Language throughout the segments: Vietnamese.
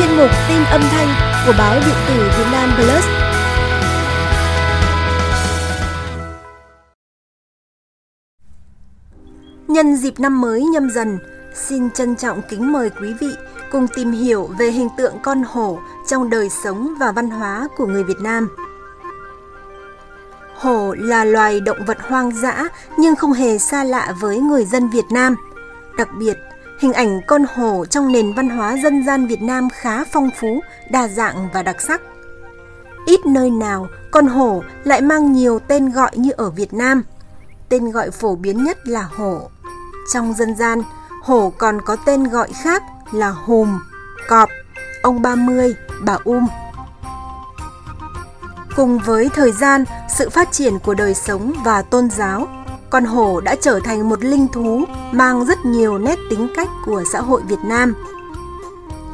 chuyên mục tin âm thanh của báo điện tử Việt Nam Plus. Nhân dịp năm mới nhâm dần, xin trân trọng kính mời quý vị cùng tìm hiểu về hình tượng con hổ trong đời sống và văn hóa của người Việt Nam. Hổ là loài động vật hoang dã nhưng không hề xa lạ với người dân Việt Nam. Đặc biệt, hình ảnh con hổ trong nền văn hóa dân gian Việt Nam khá phong phú, đa dạng và đặc sắc. Ít nơi nào con hổ lại mang nhiều tên gọi như ở Việt Nam. Tên gọi phổ biến nhất là hổ. Trong dân gian, hổ còn có tên gọi khác là hùm, cọp, ông ba mươi, bà um. Cùng với thời gian, sự phát triển của đời sống và tôn giáo, con hổ đã trở thành một linh thú mang rất nhiều nét tính cách của xã hội Việt Nam.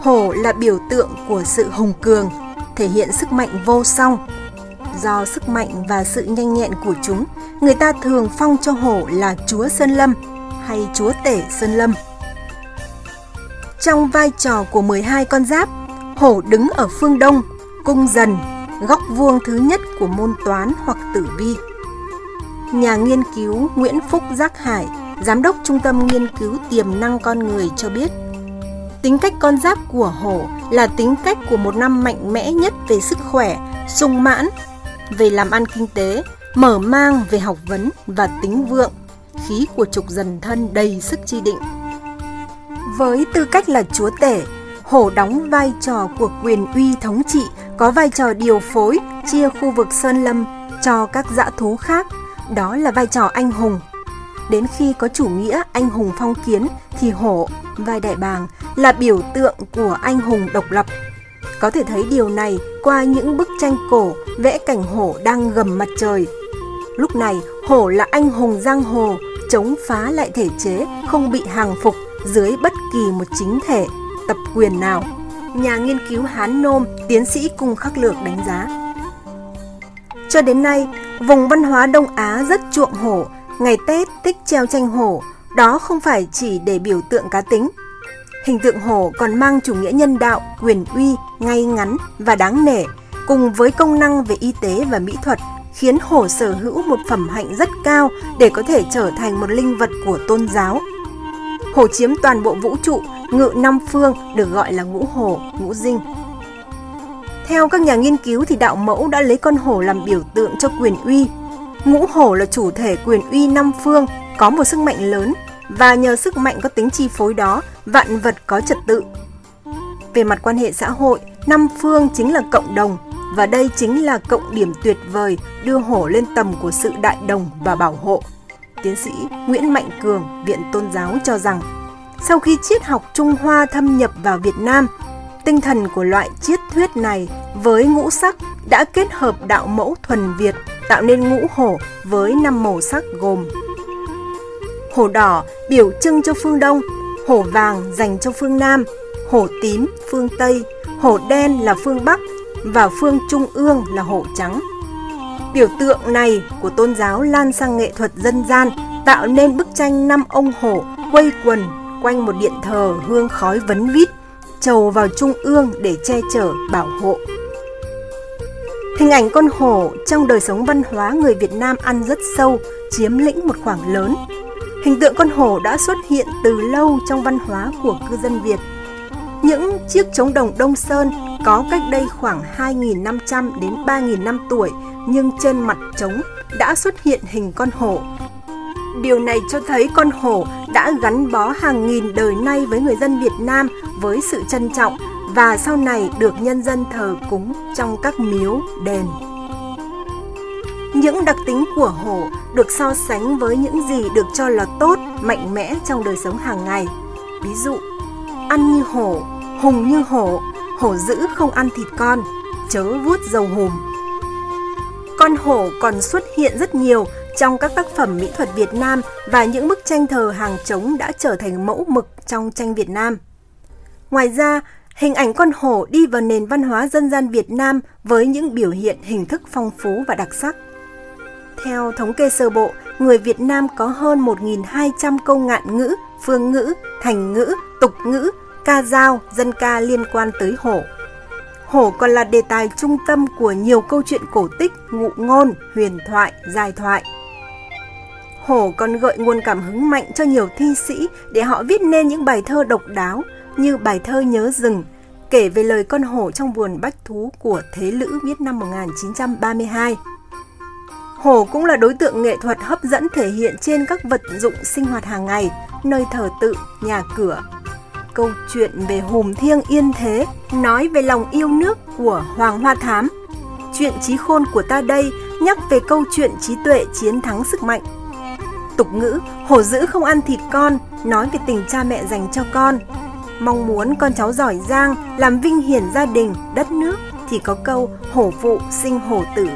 Hổ là biểu tượng của sự hùng cường, thể hiện sức mạnh vô song. Do sức mạnh và sự nhanh nhẹn của chúng, người ta thường phong cho hổ là chúa Sơn Lâm hay chúa tể Sơn Lâm. Trong vai trò của 12 con giáp, hổ đứng ở phương đông, cung dần, góc vuông thứ nhất của môn toán hoặc tử vi. Nhà nghiên cứu Nguyễn Phúc Giác Hải, Giám đốc Trung tâm Nghiên cứu Tiềm năng Con Người cho biết, tính cách con giáp của hổ là tính cách của một năm mạnh mẽ nhất về sức khỏe, sung mãn, về làm ăn kinh tế, mở mang về học vấn và tính vượng, khí của trục dần thân đầy sức chi định. Với tư cách là chúa tể, hổ đóng vai trò của quyền uy thống trị, có vai trò điều phối, chia khu vực sơn lâm cho các dã thú khác đó là vai trò anh hùng. Đến khi có chủ nghĩa anh hùng phong kiến thì hổ, vai đại bàng là biểu tượng của anh hùng độc lập. Có thể thấy điều này qua những bức tranh cổ vẽ cảnh hổ đang gầm mặt trời. Lúc này, hổ là anh hùng giang hồ, chống phá lại thể chế, không bị hàng phục dưới bất kỳ một chính thể, tập quyền nào. Nhà nghiên cứu Hán Nôm, tiến sĩ Cung Khắc Lược đánh giá. Cho đến nay, vùng văn hóa Đông Á rất chuộng hổ, ngày Tết thích treo tranh hổ, đó không phải chỉ để biểu tượng cá tính. Hình tượng hổ còn mang chủ nghĩa nhân đạo, quyền uy, ngay ngắn và đáng nể, cùng với công năng về y tế và mỹ thuật, khiến hổ sở hữu một phẩm hạnh rất cao để có thể trở thành một linh vật của tôn giáo. Hổ chiếm toàn bộ vũ trụ, ngự năm phương được gọi là ngũ hổ, ngũ dinh. Theo các nhà nghiên cứu thì đạo mẫu đã lấy con hổ làm biểu tượng cho quyền uy. Ngũ hổ là chủ thể quyền uy năm phương, có một sức mạnh lớn và nhờ sức mạnh có tính chi phối đó, vạn vật có trật tự. Về mặt quan hệ xã hội, năm phương chính là cộng đồng và đây chính là cộng điểm tuyệt vời đưa hổ lên tầm của sự đại đồng và bảo hộ. Tiến sĩ Nguyễn Mạnh Cường, Viện Tôn giáo cho rằng, sau khi triết học Trung Hoa thâm nhập vào Việt Nam, Tinh thần của loại triết thuyết này với ngũ sắc đã kết hợp đạo mẫu thuần Việt tạo nên ngũ hổ với năm màu sắc gồm Hổ đỏ biểu trưng cho phương Đông, hổ vàng dành cho phương Nam, hổ tím phương Tây, hổ đen là phương Bắc và phương Trung ương là hổ trắng. Biểu tượng này của tôn giáo lan sang nghệ thuật dân gian tạo nên bức tranh năm ông hổ quây quần quanh một điện thờ hương khói vấn vít trầu vào trung ương để che chở, bảo hộ. Hình ảnh con hổ trong đời sống văn hóa người Việt Nam ăn rất sâu, chiếm lĩnh một khoảng lớn. Hình tượng con hổ đã xuất hiện từ lâu trong văn hóa của cư dân Việt. Những chiếc trống đồng Đông Sơn có cách đây khoảng 2.500 đến 3.000 năm tuổi nhưng trên mặt trống đã xuất hiện hình con hổ. Điều này cho thấy con hổ đã gắn bó hàng nghìn đời nay với người dân Việt Nam với sự trân trọng và sau này được nhân dân thờ cúng trong các miếu, đền. Những đặc tính của hổ được so sánh với những gì được cho là tốt, mạnh mẽ trong đời sống hàng ngày. Ví dụ, ăn như hổ, hùng như hổ, hổ dữ không ăn thịt con, chớ vuốt dầu hùm. Con hổ còn xuất hiện rất nhiều trong các tác phẩm mỹ thuật Việt Nam và những bức tranh thờ hàng trống đã trở thành mẫu mực trong tranh Việt Nam. Ngoài ra, hình ảnh con hổ đi vào nền văn hóa dân gian Việt Nam với những biểu hiện hình thức phong phú và đặc sắc. Theo thống kê sơ bộ, người Việt Nam có hơn 1.200 câu ngạn ngữ, phương ngữ, thành ngữ, tục ngữ, ca dao, dân ca liên quan tới hổ. Hổ còn là đề tài trung tâm của nhiều câu chuyện cổ tích, ngụ ngôn, huyền thoại, dài thoại. Hổ còn gợi nguồn cảm hứng mạnh cho nhiều thi sĩ để họ viết nên những bài thơ độc đáo như bài thơ Nhớ rừng, kể về lời con hổ trong vườn bách thú của Thế Lữ viết năm 1932. Hổ cũng là đối tượng nghệ thuật hấp dẫn thể hiện trên các vật dụng sinh hoạt hàng ngày, nơi thờ tự, nhà cửa. Câu chuyện về hùm thiêng yên thế nói về lòng yêu nước của Hoàng Hoa Thám. Chuyện trí khôn của ta đây nhắc về câu chuyện trí tuệ chiến thắng sức mạnh. Tục ngữ, hổ dữ không ăn thịt con, nói về tình cha mẹ dành cho con. Mong muốn con cháu giỏi giang, làm vinh hiển gia đình, đất nước, thì có câu hổ phụ sinh hổ tử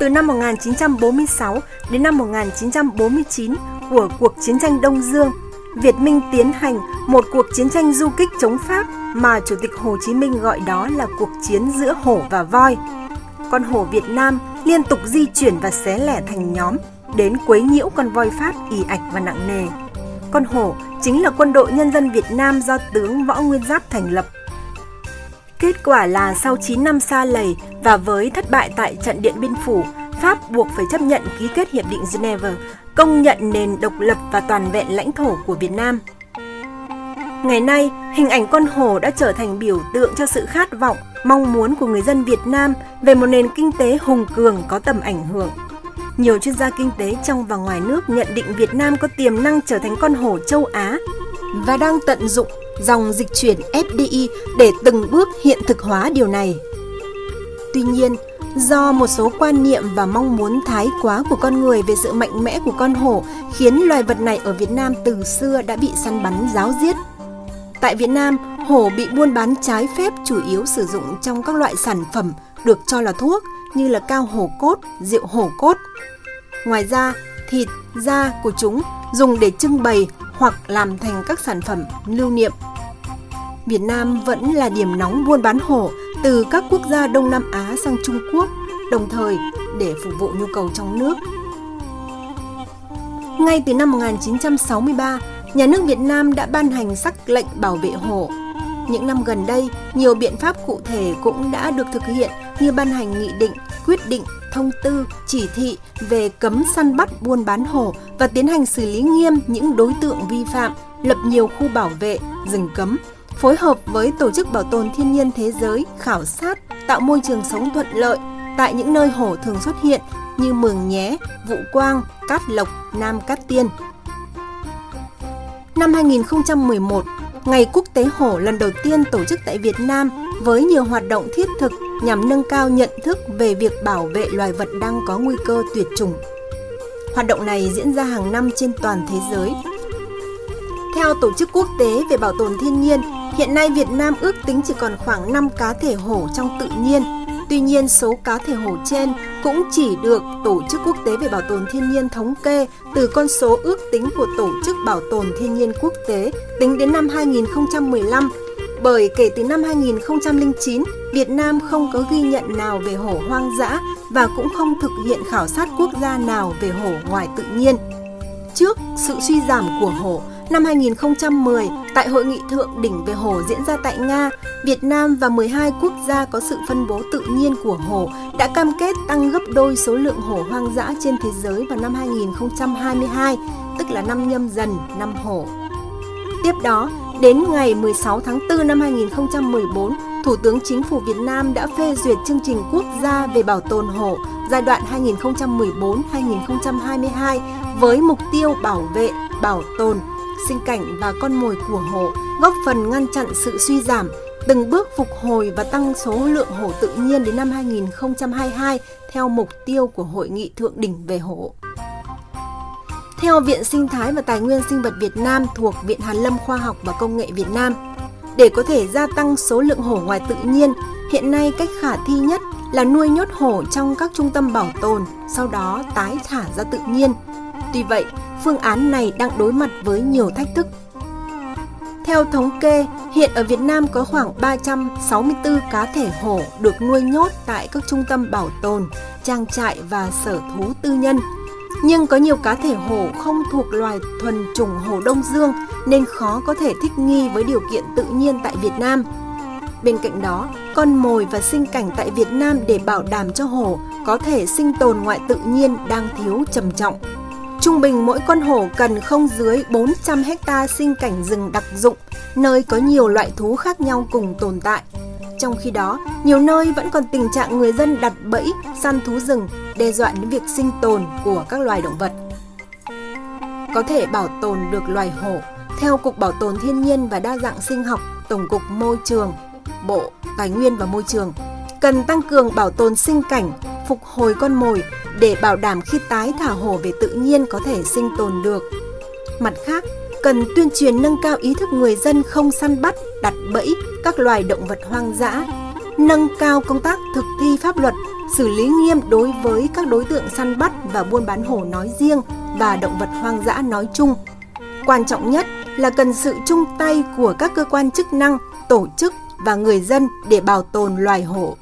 từ năm 1946 đến năm 1949 của cuộc chiến tranh Đông Dương, Việt Minh tiến hành một cuộc chiến tranh du kích chống Pháp mà Chủ tịch Hồ Chí Minh gọi đó là cuộc chiến giữa hổ và voi. Con hổ Việt Nam liên tục di chuyển và xé lẻ thành nhóm, đến quấy nhiễu con voi Pháp ì ạch và nặng nề. Con hổ chính là quân đội nhân dân Việt Nam do tướng Võ Nguyên Giáp thành lập Kết quả là sau 9 năm xa lầy và với thất bại tại trận Điện Biên Phủ, Pháp buộc phải chấp nhận ký kết Hiệp định Geneva, công nhận nền độc lập và toàn vẹn lãnh thổ của Việt Nam. Ngày nay, hình ảnh con hổ đã trở thành biểu tượng cho sự khát vọng, mong muốn của người dân Việt Nam về một nền kinh tế hùng cường có tầm ảnh hưởng. Nhiều chuyên gia kinh tế trong và ngoài nước nhận định Việt Nam có tiềm năng trở thành con hổ châu Á và đang tận dụng dòng dịch chuyển FDI để từng bước hiện thực hóa điều này. Tuy nhiên, do một số quan niệm và mong muốn thái quá của con người về sự mạnh mẽ của con hổ khiến loài vật này ở Việt Nam từ xưa đã bị săn bắn giáo giết. Tại Việt Nam, hổ bị buôn bán trái phép chủ yếu sử dụng trong các loại sản phẩm được cho là thuốc như là cao hổ cốt, rượu hổ cốt. Ngoài ra, thịt, da của chúng dùng để trưng bày hoặc làm thành các sản phẩm lưu niệm Việt Nam vẫn là điểm nóng buôn bán hổ từ các quốc gia Đông Nam Á sang Trung Quốc, đồng thời để phục vụ nhu cầu trong nước. Ngay từ năm 1963, nhà nước Việt Nam đã ban hành sắc lệnh bảo vệ hổ. Những năm gần đây, nhiều biện pháp cụ thể cũng đã được thực hiện như ban hành nghị định, quyết định, thông tư, chỉ thị về cấm săn bắt buôn bán hổ và tiến hành xử lý nghiêm những đối tượng vi phạm, lập nhiều khu bảo vệ, rừng cấm, phối hợp với Tổ chức Bảo tồn Thiên nhiên Thế giới khảo sát, tạo môi trường sống thuận lợi tại những nơi hổ thường xuất hiện như Mường Nhé, Vũ Quang, Cát Lộc, Nam Cát Tiên. Năm 2011, Ngày Quốc tế Hổ lần đầu tiên tổ chức tại Việt Nam với nhiều hoạt động thiết thực nhằm nâng cao nhận thức về việc bảo vệ loài vật đang có nguy cơ tuyệt chủng. Hoạt động này diễn ra hàng năm trên toàn thế giới. Theo Tổ chức Quốc tế về Bảo tồn Thiên nhiên, Hiện nay Việt Nam ước tính chỉ còn khoảng 5 cá thể hổ trong tự nhiên. Tuy nhiên, số cá thể hổ trên cũng chỉ được Tổ chức Quốc tế về Bảo tồn Thiên nhiên thống kê từ con số ước tính của Tổ chức Bảo tồn Thiên nhiên Quốc tế tính đến năm 2015. Bởi kể từ năm 2009, Việt Nam không có ghi nhận nào về hổ hoang dã và cũng không thực hiện khảo sát quốc gia nào về hổ ngoài tự nhiên. Trước sự suy giảm của hổ, Năm 2010, tại hội nghị thượng đỉnh về hồ diễn ra tại Nga, Việt Nam và 12 quốc gia có sự phân bố tự nhiên của hồ đã cam kết tăng gấp đôi số lượng hồ hoang dã trên thế giới vào năm 2022, tức là năm nhâm dần, năm hổ. Tiếp đó, đến ngày 16 tháng 4 năm 2014, Thủ tướng Chính phủ Việt Nam đã phê duyệt chương trình quốc gia về bảo tồn hổ giai đoạn 2014-2022 với mục tiêu bảo vệ, bảo tồn, sinh cảnh và con mồi của hổ, góp phần ngăn chặn sự suy giảm, từng bước phục hồi và tăng số lượng hổ tự nhiên đến năm 2022 theo mục tiêu của Hội nghị Thượng đỉnh về hổ. Theo Viện Sinh thái và Tài nguyên sinh vật Việt Nam thuộc Viện Hàn lâm Khoa học và Công nghệ Việt Nam, để có thể gia tăng số lượng hổ ngoài tự nhiên, hiện nay cách khả thi nhất là nuôi nhốt hổ trong các trung tâm bảo tồn, sau đó tái thả ra tự nhiên. Tuy vậy, phương án này đang đối mặt với nhiều thách thức. Theo thống kê, hiện ở Việt Nam có khoảng 364 cá thể hổ được nuôi nhốt tại các trung tâm bảo tồn, trang trại và sở thú tư nhân. Nhưng có nhiều cá thể hổ không thuộc loài thuần chủng hổ Đông Dương nên khó có thể thích nghi với điều kiện tự nhiên tại Việt Nam. Bên cạnh đó, con mồi và sinh cảnh tại Việt Nam để bảo đảm cho hổ có thể sinh tồn ngoại tự nhiên đang thiếu trầm trọng. Trung bình mỗi con hổ cần không dưới 400 hecta sinh cảnh rừng đặc dụng, nơi có nhiều loại thú khác nhau cùng tồn tại. Trong khi đó, nhiều nơi vẫn còn tình trạng người dân đặt bẫy, săn thú rừng, đe dọa đến việc sinh tồn của các loài động vật. Có thể bảo tồn được loài hổ, theo Cục Bảo tồn Thiên nhiên và Đa dạng sinh học, Tổng cục Môi trường, Bộ Tài nguyên và Môi trường, cần tăng cường bảo tồn sinh cảnh, phục hồi con mồi để bảo đảm khi tái thả hổ về tự nhiên có thể sinh tồn được. Mặt khác, cần tuyên truyền nâng cao ý thức người dân không săn bắt, đặt bẫy các loài động vật hoang dã, nâng cao công tác thực thi pháp luật, xử lý nghiêm đối với các đối tượng săn bắt và buôn bán hổ nói riêng và động vật hoang dã nói chung. Quan trọng nhất là cần sự chung tay của các cơ quan chức năng, tổ chức và người dân để bảo tồn loài hổ.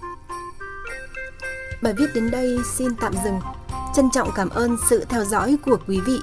Bài viết đến đây xin tạm dừng. Trân trọng cảm ơn sự theo dõi của quý vị.